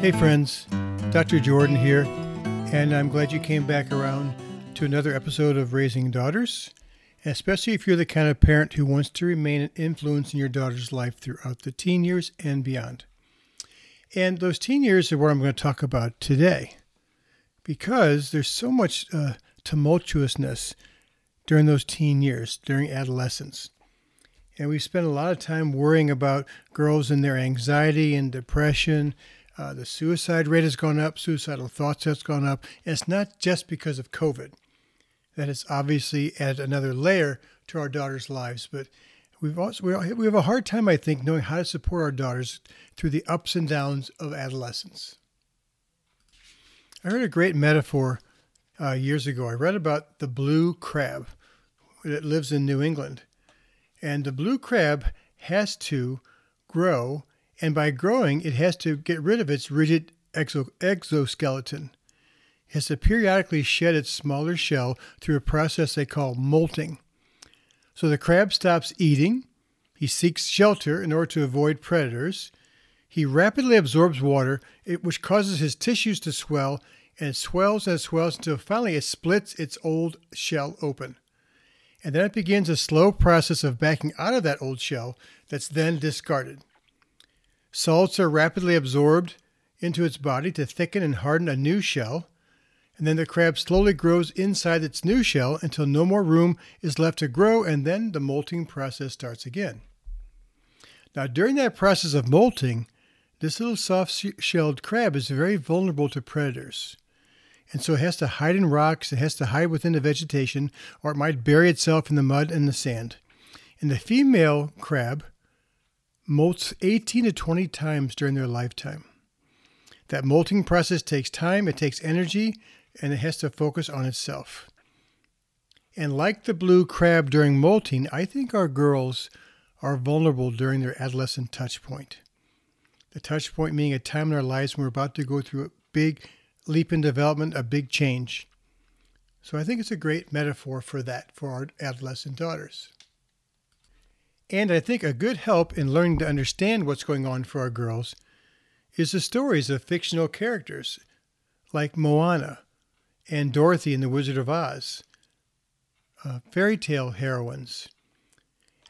Hey, friends, Dr. Jordan here, and I'm glad you came back around to another episode of Raising Daughters, especially if you're the kind of parent who wants to remain an influence in your daughter's life throughout the teen years and beyond. And those teen years are what I'm going to talk about today because there's so much uh, tumultuousness during those teen years, during adolescence. And we spend a lot of time worrying about girls and their anxiety and depression uh, the suicide rate has gone up, suicidal thoughts has gone up. And it's not just because of COVID. That has obviously added another layer to our daughters' lives. But we've also we have a hard time, I think, knowing how to support our daughters through the ups and downs of adolescence. I heard a great metaphor uh, years ago. I read about the blue crab that lives in New England, and the blue crab has to grow and by growing, it has to get rid of its rigid exo- exoskeleton. It has to periodically shed its smaller shell through a process they call molting. So the crab stops eating, he seeks shelter in order to avoid predators. He rapidly absorbs water, which causes his tissues to swell, and swells and swells until finally it splits its old shell open. And then it begins a slow process of backing out of that old shell that's then discarded. Salts are rapidly absorbed into its body to thicken and harden a new shell, and then the crab slowly grows inside its new shell until no more room is left to grow, and then the molting process starts again. Now, during that process of molting, this little soft shelled crab is very vulnerable to predators. And so it has to hide in rocks, it has to hide within the vegetation, or it might bury itself in the mud and the sand. And the female crab molts 18 to 20 times during their lifetime. That molting process takes time, it takes energy, and it has to focus on itself. And like the blue crab during molting, I think our girls are vulnerable during their adolescent touch point. The touch point being a time in our lives when we're about to go through a big leap in development, a big change. So I think it's a great metaphor for that for our adolescent daughters. And I think a good help in learning to understand what's going on for our girls is the stories of fictional characters like Moana and Dorothy in The Wizard of Oz, uh, fairy tale heroines.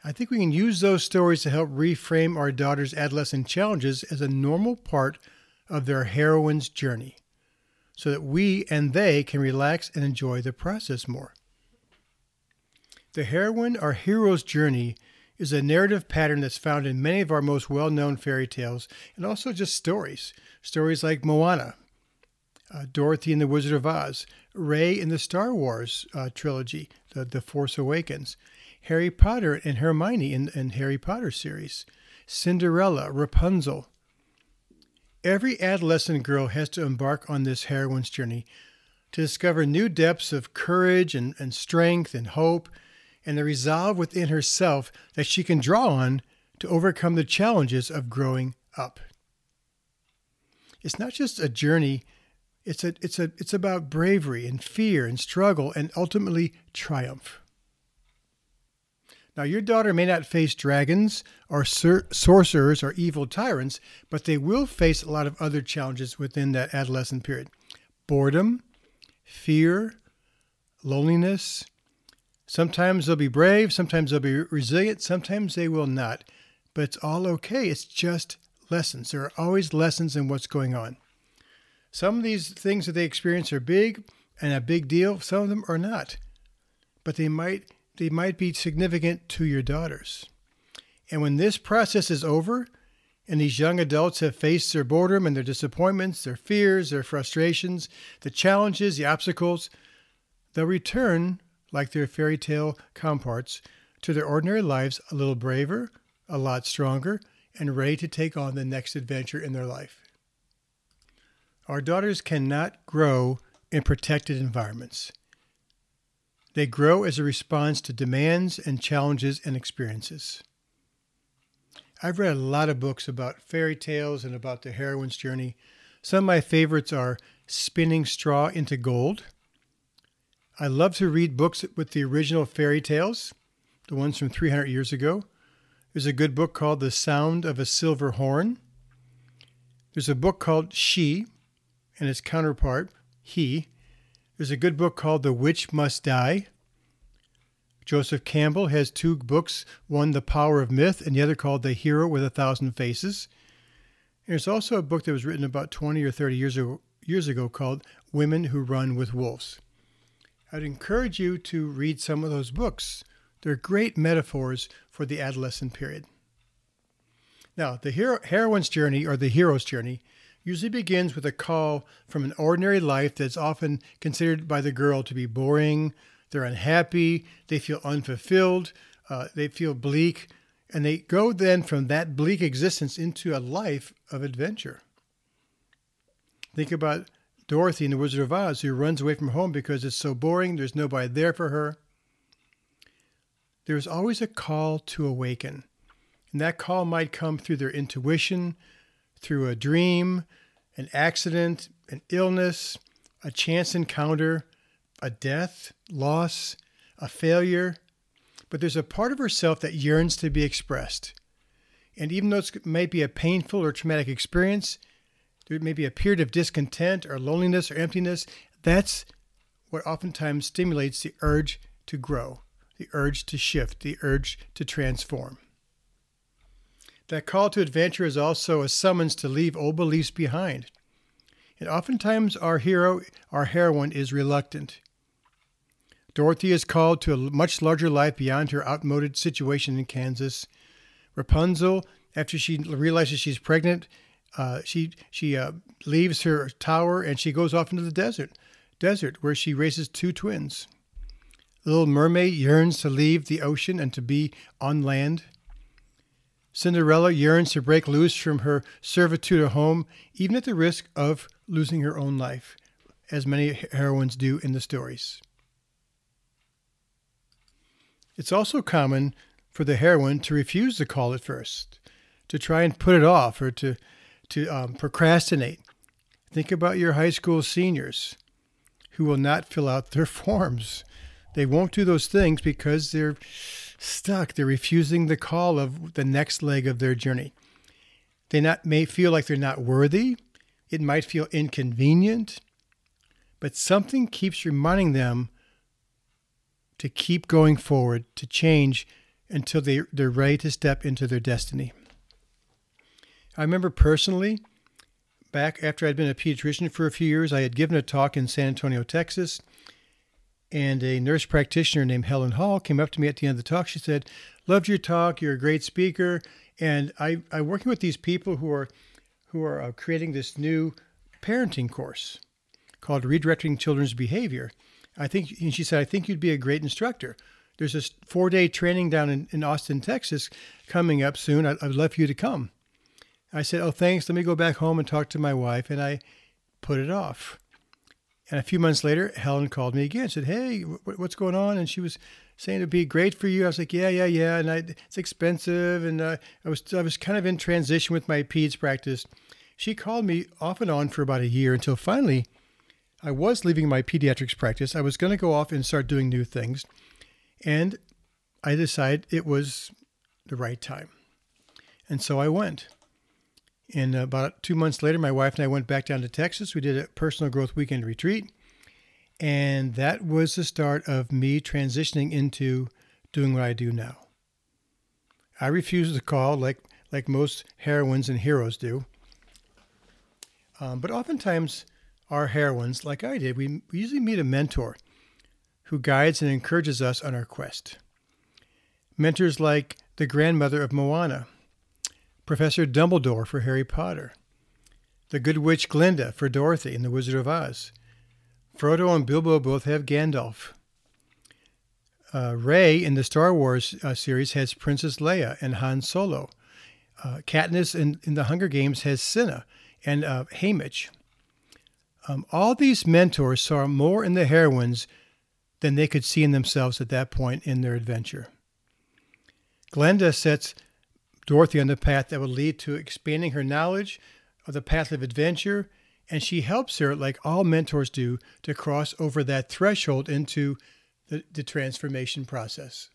I think we can use those stories to help reframe our daughters' adolescent challenges as a normal part of their heroine's journey so that we and they can relax and enjoy the process more. The heroine or hero's journey is a narrative pattern that's found in many of our most well known fairy tales and also just stories. Stories like Moana, uh, Dorothy and the Wizard of Oz, Rey in the Star Wars uh, trilogy, the, the Force Awakens, Harry Potter and Hermione in, in Harry Potter series, Cinderella, Rapunzel. Every adolescent girl has to embark on this heroine's journey to discover new depths of courage and, and strength and hope and the resolve within herself that she can draw on to overcome the challenges of growing up. It's not just a journey, it's, a, it's, a, it's about bravery and fear and struggle and ultimately triumph. Now, your daughter may not face dragons or sor- sorcerers or evil tyrants, but they will face a lot of other challenges within that adolescent period boredom, fear, loneliness, Sometimes they'll be brave, sometimes they'll be resilient, sometimes they will not. But it's all okay. It's just lessons. There are always lessons in what's going on. Some of these things that they experience are big and a big deal, some of them are not. But they might they might be significant to your daughters. And when this process is over, and these young adults have faced their boredom and their disappointments, their fears, their frustrations, the challenges, the obstacles, they'll return like their fairy tale counterparts, to their ordinary lives a little braver, a lot stronger, and ready to take on the next adventure in their life. Our daughters cannot grow in protected environments. They grow as a response to demands and challenges and experiences. I've read a lot of books about fairy tales and about the heroine's journey. Some of my favorites are Spinning Straw into Gold. I love to read books with the original fairy tales, the ones from 300 years ago. There's a good book called The Sound of a Silver Horn. There's a book called She and its counterpart, He. There's a good book called The Witch Must Die. Joseph Campbell has two books, one The Power of Myth and the other called The Hero with a Thousand Faces. There's also a book that was written about 20 or 30 years ago, years ago called Women Who Run with Wolves. I'd encourage you to read some of those books. They're great metaphors for the adolescent period. Now, the hero, heroine's journey or the hero's journey usually begins with a call from an ordinary life that's often considered by the girl to be boring, they're unhappy, they feel unfulfilled, uh, they feel bleak, and they go then from that bleak existence into a life of adventure. Think about Dorothy in The Wizard of Oz, who runs away from home because it's so boring, there's nobody there for her. There's always a call to awaken. And that call might come through their intuition, through a dream, an accident, an illness, a chance encounter, a death, loss, a failure. But there's a part of herself that yearns to be expressed. And even though it may be a painful or traumatic experience, there may be a period of discontent or loneliness or emptiness. That's what oftentimes stimulates the urge to grow, the urge to shift, the urge to transform. That call to adventure is also a summons to leave old beliefs behind. And oftentimes our hero, our heroine, is reluctant. Dorothy is called to a much larger life beyond her outmoded situation in Kansas. Rapunzel, after she realizes she's pregnant, uh, she she uh, leaves her tower and she goes off into the desert, desert where she raises two twins. The little mermaid yearns to leave the ocean and to be on land. Cinderella yearns to break loose from her servitude at home, even at the risk of losing her own life, as many heroines do in the stories. It's also common for the heroine to refuse the call at first, to try and put it off or to to um, procrastinate. Think about your high school seniors who will not fill out their forms. They won't do those things because they're stuck. They're refusing the call of the next leg of their journey. They not, may feel like they're not worthy. It might feel inconvenient, but something keeps reminding them to keep going forward, to change until they, they're ready to step into their destiny. I remember personally, back after I'd been a pediatrician for a few years, I had given a talk in San Antonio, Texas, and a nurse practitioner named Helen Hall came up to me at the end of the talk. She said, "Loved your talk. You're a great speaker, and I, I'm working with these people who are who are uh, creating this new parenting course called Redirecting Children's Behavior. I think," and she said, "I think you'd be a great instructor." There's this four-day training down in, in Austin, Texas, coming up soon. I'd, I'd love for you to come. I said, Oh, thanks. Let me go back home and talk to my wife. And I put it off. And a few months later, Helen called me again. Said, "Hey, what's going on?" And she was saying it'd be great for you. I was like, "Yeah, yeah, yeah." And I, it's expensive, and uh, I was I was kind of in transition with my peds practice. She called me off and on for about a year until finally, I was leaving my pediatrics practice. I was going to go off and start doing new things, and I decided it was the right time, and so I went. And about two months later, my wife and I went back down to Texas. We did a personal growth weekend retreat. And that was the start of me transitioning into doing what I do now. I refused the call, like, like most heroines and heroes do. Um, but oftentimes, our heroines, like I did, we, we usually meet a mentor who guides and encourages us on our quest. Mentors like the grandmother of Moana, Professor Dumbledore for Harry Potter, the Good Witch Glinda for Dorothy in The Wizard of Oz. Frodo and Bilbo both have Gandalf. Uh, Rey in the Star Wars uh, series has Princess Leia and Han Solo. Uh, Katniss in, in the Hunger Games has Cinna and uh, Haymitch. Um, all these mentors saw more in the heroines than they could see in themselves at that point in their adventure. Glenda sets Dorothy on the path that will lead to expanding her knowledge of the path of adventure, and she helps her, like all mentors do, to cross over that threshold into the, the transformation process.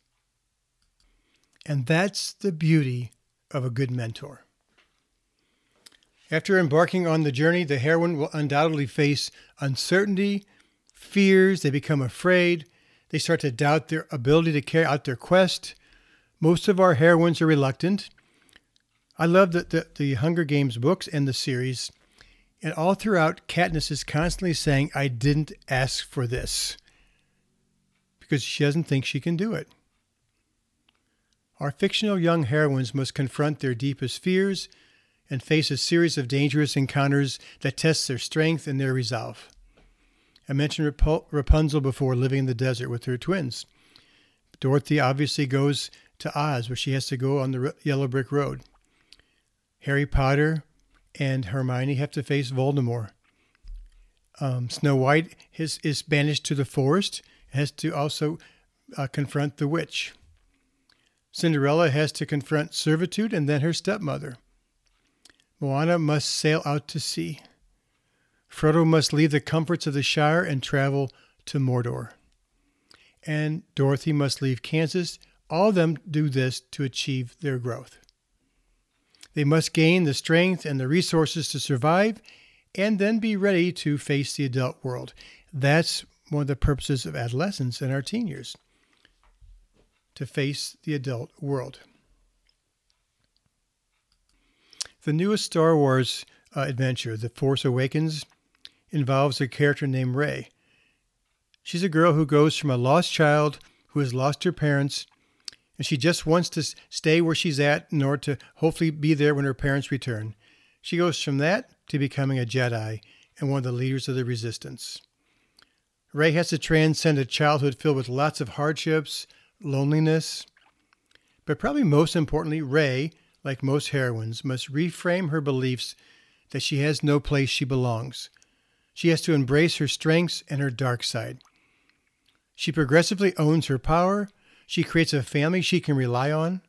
And that's the beauty of a good mentor. After embarking on the journey, the heroine will undoubtedly face uncertainty, fears, they become afraid, they start to doubt their ability to carry out their quest. Most of our heroines are reluctant. I love the, the, the Hunger Games books and the series. And all throughout, Katniss is constantly saying, I didn't ask for this. Because she doesn't think she can do it. Our fictional young heroines must confront their deepest fears and face a series of dangerous encounters that test their strength and their resolve. I mentioned Rapunzel before living in the desert with her twins. Dorothy obviously goes to Oz, where she has to go on the yellow brick road. Harry Potter and Hermione have to face Voldemort. Um, Snow White is, is banished to the forest, has to also uh, confront the witch. Cinderella has to confront servitude and then her stepmother. Moana must sail out to sea. Frodo must leave the comforts of the Shire and travel to Mordor. And Dorothy must leave Kansas. All of them do this to achieve their growth. They must gain the strength and the resources to survive and then be ready to face the adult world. That's one of the purposes of adolescence and our teen years to face the adult world. The newest Star Wars uh, adventure, The Force Awakens, involves a character named Rey. She's a girl who goes from a lost child who has lost her parents, and she just wants to stay where she's at in order to hopefully be there when her parents return. She goes from that to becoming a Jedi and one of the leaders of the Resistance. Rey has to transcend a childhood filled with lots of hardships, loneliness, but probably most importantly, Rey, like most heroines, must reframe her beliefs that she has no place she belongs, she has to embrace her strengths and her dark side. She progressively owns her power. She creates a family she can rely on.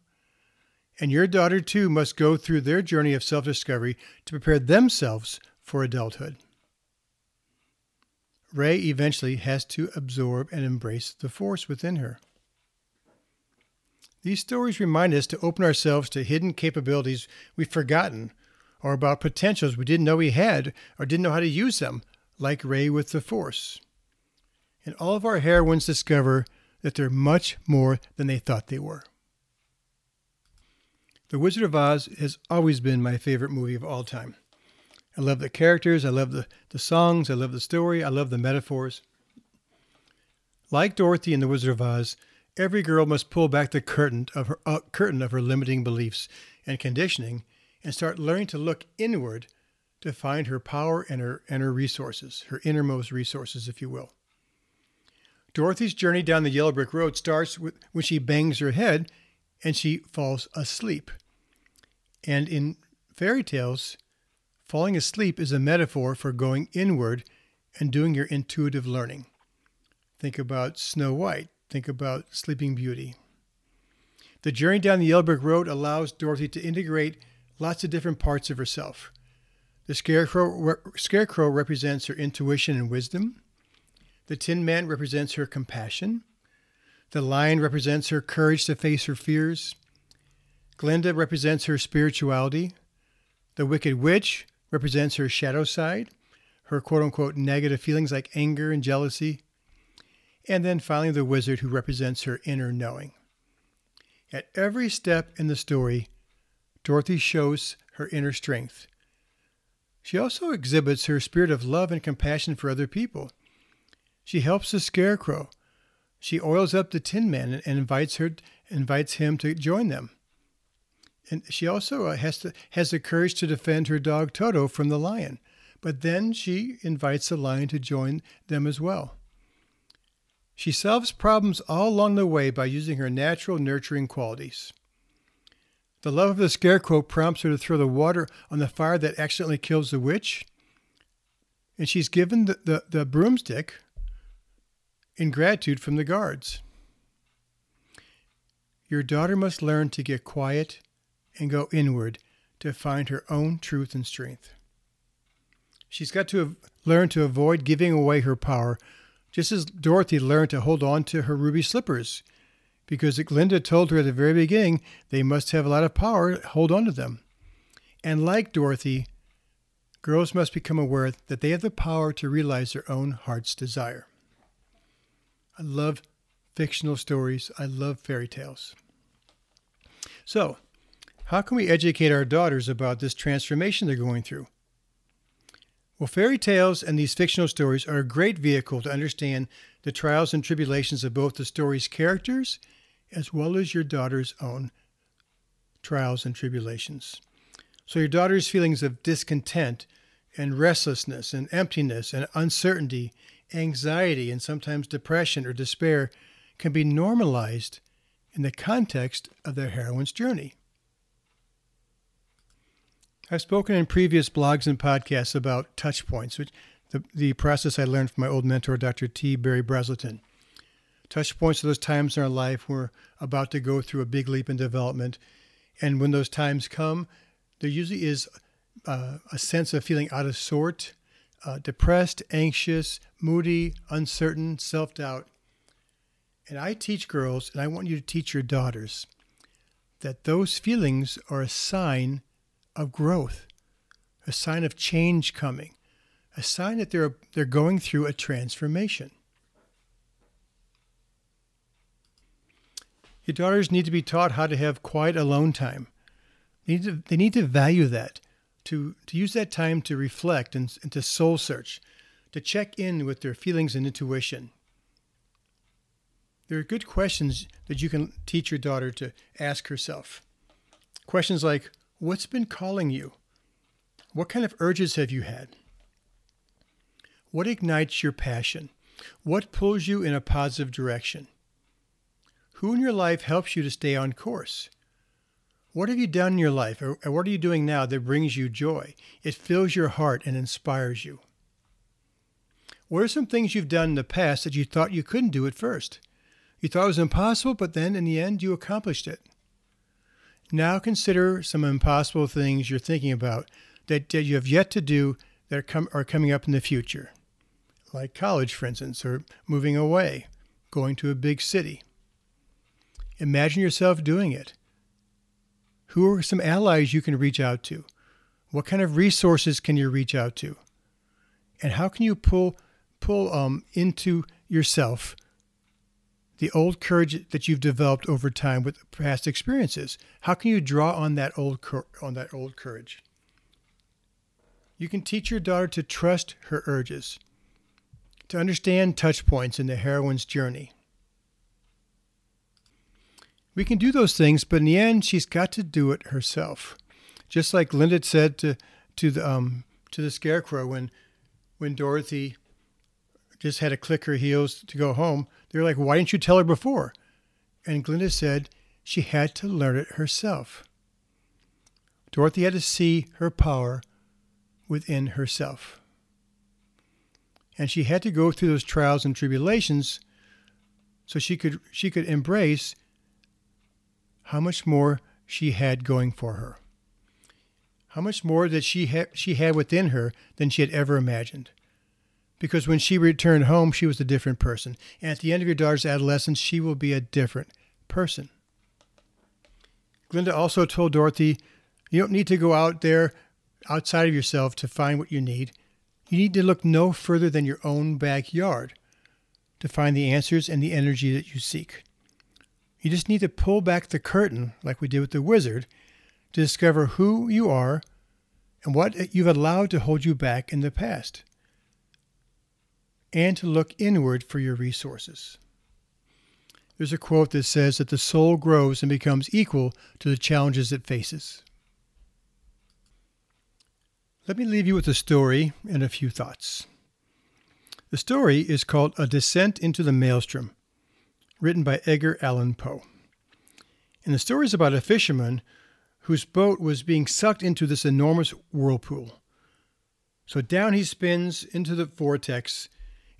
And your daughter, too, must go through their journey of self discovery to prepare themselves for adulthood. Rey eventually has to absorb and embrace the force within her. These stories remind us to open ourselves to hidden capabilities we've forgotten or about potentials we didn't know we had or didn't know how to use them like Rey with the Force. And all of our heroines discover that they're much more than they thought they were. The Wizard of Oz has always been my favorite movie of all time. I love the characters, I love the, the songs, I love the story, I love the metaphors. Like Dorothy in The Wizard of Oz, every girl must pull back the curtain of her uh, curtain of her limiting beliefs and conditioning and start learning to look inward to find her power and her, and her resources, her innermost resources, if you will. Dorothy's journey down the yellow brick road starts with, when she bangs her head and she falls asleep. And in fairy tales, falling asleep is a metaphor for going inward and doing your intuitive learning. Think about Snow White, think about Sleeping Beauty. The journey down the yellow brick road allows Dorothy to integrate lots of different parts of herself the scarecrow, re- scarecrow represents her intuition and wisdom. The Tin Man represents her compassion. The lion represents her courage to face her fears. Glinda represents her spirituality. The Wicked Witch represents her shadow side, her quote unquote negative feelings like anger and jealousy. And then finally, the Wizard, who represents her inner knowing. At every step in the story, Dorothy shows her inner strength. She also exhibits her spirit of love and compassion for other people. She helps the scarecrow. She oils up the Tin Man and invites her invites him to join them. And she also uh, has to has the courage to defend her dog Toto from the lion. But then she invites the lion to join them as well. She solves problems all along the way by using her natural nurturing qualities. The love of the scarecrow prompts her to throw the water on the fire that accidentally kills the witch. And she's given the, the, the broomstick in gratitude from the guards. Your daughter must learn to get quiet and go inward to find her own truth and strength. She's got to learn to avoid giving away her power, just as Dorothy learned to hold on to her ruby slippers, because Glinda told her at the very beginning they must have a lot of power, hold on to them. And like Dorothy, girls must become aware that they have the power to realize their own heart's desire. I love fictional stories. I love fairy tales. So, how can we educate our daughters about this transformation they're going through? Well, fairy tales and these fictional stories are a great vehicle to understand the trials and tribulations of both the story's characters as well as your daughter's own trials and tribulations. So, your daughter's feelings of discontent and restlessness and emptiness and uncertainty, anxiety, and sometimes depression or despair can be normalized in the context of their heroine's journey. I've spoken in previous blogs and podcasts about touch points, which the, the process I learned from my old mentor, Dr. T. Berry Brazelton. Touch points are those times in our life we're about to go through a big leap in development. And when those times come, there usually is uh, a sense of feeling out of sort, uh, depressed, anxious, moody, uncertain, self doubt. And I teach girls, and I want you to teach your daughters, that those feelings are a sign of growth, a sign of change coming, a sign that they're, they're going through a transformation. Your daughters need to be taught how to have quiet alone time. They need to, they need to value that, to, to use that time to reflect and, and to soul search, to check in with their feelings and intuition. There are good questions that you can teach your daughter to ask herself. Questions like What's been calling you? What kind of urges have you had? What ignites your passion? What pulls you in a positive direction? Who in your life helps you to stay on course? What have you done in your life, or what are you doing now that brings you joy? It fills your heart and inspires you. What are some things you've done in the past that you thought you couldn't do at first? You thought it was impossible, but then in the end, you accomplished it. Now consider some impossible things you're thinking about that, that you have yet to do that are, com- are coming up in the future, like college, for instance, or moving away, going to a big city. Imagine yourself doing it. Who are some allies you can reach out to? What kind of resources can you reach out to? And how can you pull pull um, into yourself the old courage that you've developed over time with past experiences. How can you draw on that old on that old courage? You can teach your daughter to trust her urges, to understand touch points in the heroine's journey. We can do those things, but in the end, she's got to do it herself. Just like Glinda said to to the um, to the scarecrow when when Dorothy just had to click her heels to go home. They're like, why didn't you tell her before? And Glinda said she had to learn it herself. Dorothy had to see her power within herself. And she had to go through those trials and tribulations so she could she could embrace how much more she had going for her. How much more that she had she had within her than she had ever imagined because when she returned home, she was a different person. And at the end of your daughter's adolescence, she will be a different person. Glinda also told Dorothy, You don't need to go out there outside of yourself to find what you need. You need to look no further than your own backyard to find the answers and the energy that you seek. You just need to pull back the curtain, like we did with the wizard, to discover who you are and what you've allowed to hold you back in the past and to look inward for your resources. There's a quote that says that the soul grows and becomes equal to the challenges it faces. Let me leave you with a story and a few thoughts. The story is called A Descent into the Maelstrom, written by Edgar Allan Poe. And the story is about a fisherman whose boat was being sucked into this enormous whirlpool. So down he spins into the vortex,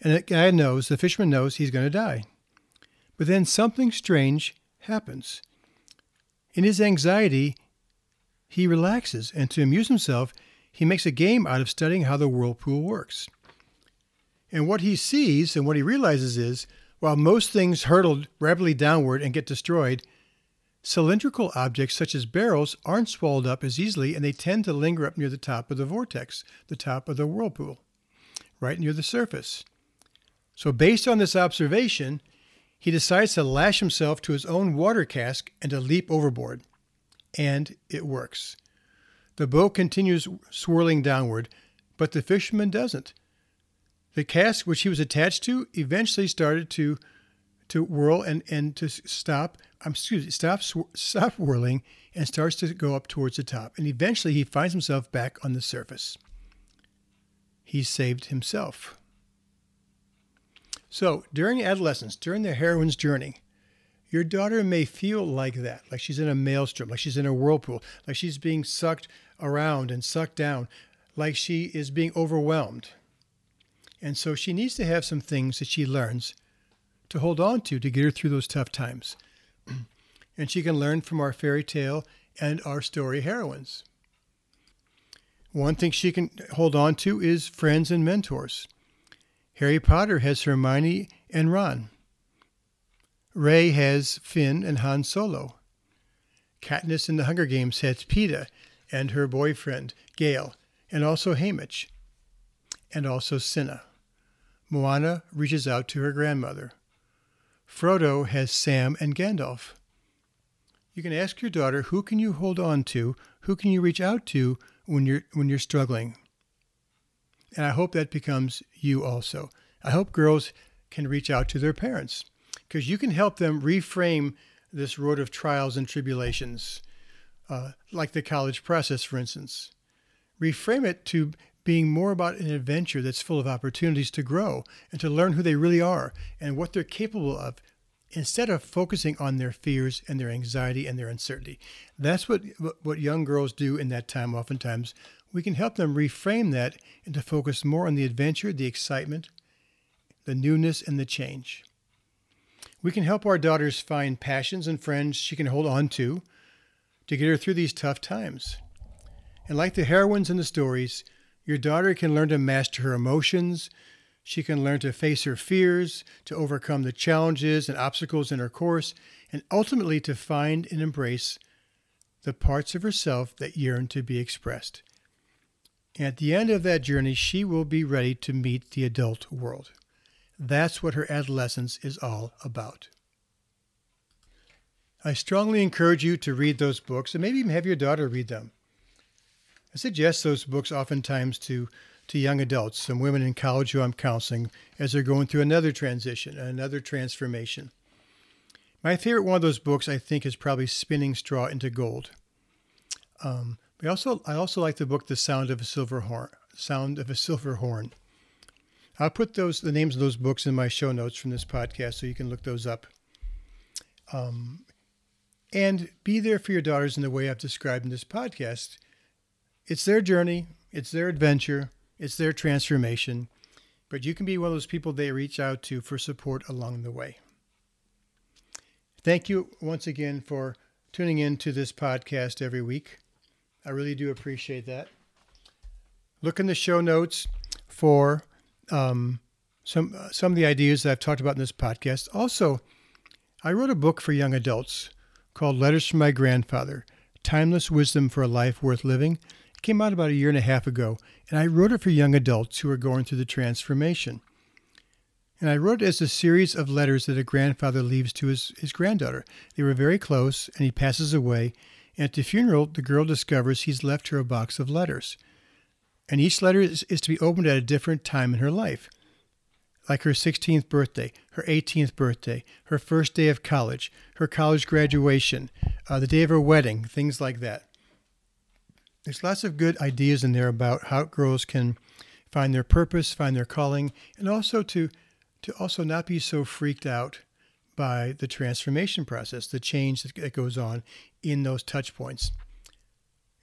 and the guy knows, the fisherman knows he's going to die. But then something strange happens. In his anxiety, he relaxes, and to amuse himself, he makes a game out of studying how the whirlpool works. And what he sees and what he realizes is while most things hurtle rapidly downward and get destroyed, cylindrical objects such as barrels aren't swallowed up as easily and they tend to linger up near the top of the vortex, the top of the whirlpool, right near the surface. So, based on this observation, he decides to lash himself to his own water cask and to leap overboard. And it works. The boat continues swirling downward, but the fisherman doesn't. The cask which he was attached to eventually started to to whirl and, and to stop. Um, excuse me, stop stop whirling and starts to go up towards the top. And eventually, he finds himself back on the surface. He saved himself. So during adolescence, during the heroine's journey, your daughter may feel like that, like she's in a maelstrom, like she's in a whirlpool, like she's being sucked around and sucked down, like she is being overwhelmed. And so she needs to have some things that she learns to hold on to to get her through those tough times. and she can learn from our fairy tale and our story heroines. One thing she can hold on to is friends and mentors. Harry Potter has Hermione and Ron. Rey has Finn and Han Solo. Katniss in the Hunger Games has Peeta and her boyfriend, Gale, and also Haymitch, and also Cinna. Moana reaches out to her grandmother. Frodo has Sam and Gandalf. You can ask your daughter who can you hold on to, who can you reach out to when you're when you're struggling. And I hope that becomes you also. I hope girls can reach out to their parents because you can help them reframe this road of trials and tribulations, uh, like the college process, for instance. Reframe it to being more about an adventure that's full of opportunities to grow and to learn who they really are and what they're capable of instead of focusing on their fears and their anxiety and their uncertainty. That's what, what young girls do in that time, oftentimes. We can help them reframe that and to focus more on the adventure, the excitement, the newness, and the change. We can help our daughters find passions and friends she can hold on to to get her through these tough times. And like the heroines in the stories, your daughter can learn to master her emotions. She can learn to face her fears, to overcome the challenges and obstacles in her course, and ultimately to find and embrace the parts of herself that yearn to be expressed. At the end of that journey, she will be ready to meet the adult world. That's what her adolescence is all about. I strongly encourage you to read those books and maybe even have your daughter read them. I suggest those books oftentimes to, to young adults, some women in college who I'm counseling as they're going through another transition, another transformation. My favorite one of those books, I think, is probably Spinning Straw into Gold. Um, I also I also like the book The Sound of a Silver Horn. Sound of a Silver Horn. I'll put those the names of those books in my show notes from this podcast, so you can look those up. Um, and be there for your daughters in the way I've described in this podcast it's their journey, it's their adventure, it's their transformation, but you can be one of those people they reach out to for support along the way. Thank you once again for tuning in to this podcast every week. I really do appreciate that. Look in the show notes for um, some uh, some of the ideas that I've talked about in this podcast. Also, I wrote a book for young adults called Letters from My Grandfather: Timeless Wisdom for a Life Worth Living. It came out about a year and a half ago, and I wrote it for young adults who are going through the transformation. And I wrote it as a series of letters that a grandfather leaves to his, his granddaughter. They were very close, and he passes away. And at the funeral, the girl discovers he's left her a box of letters. And each letter is, is to be opened at a different time in her life, like her 16th birthday, her 18th birthday, her first day of college, her college graduation, uh, the day of her wedding, things like that. There's lots of good ideas in there about how girls can find their purpose, find their calling, and also to to also not be so freaked out by the transformation process, the change that goes on in those touch points,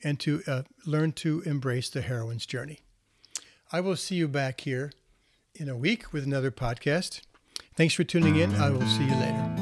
and to uh, learn to embrace the heroine's journey. I will see you back here in a week with another podcast. Thanks for tuning in. I will see you later.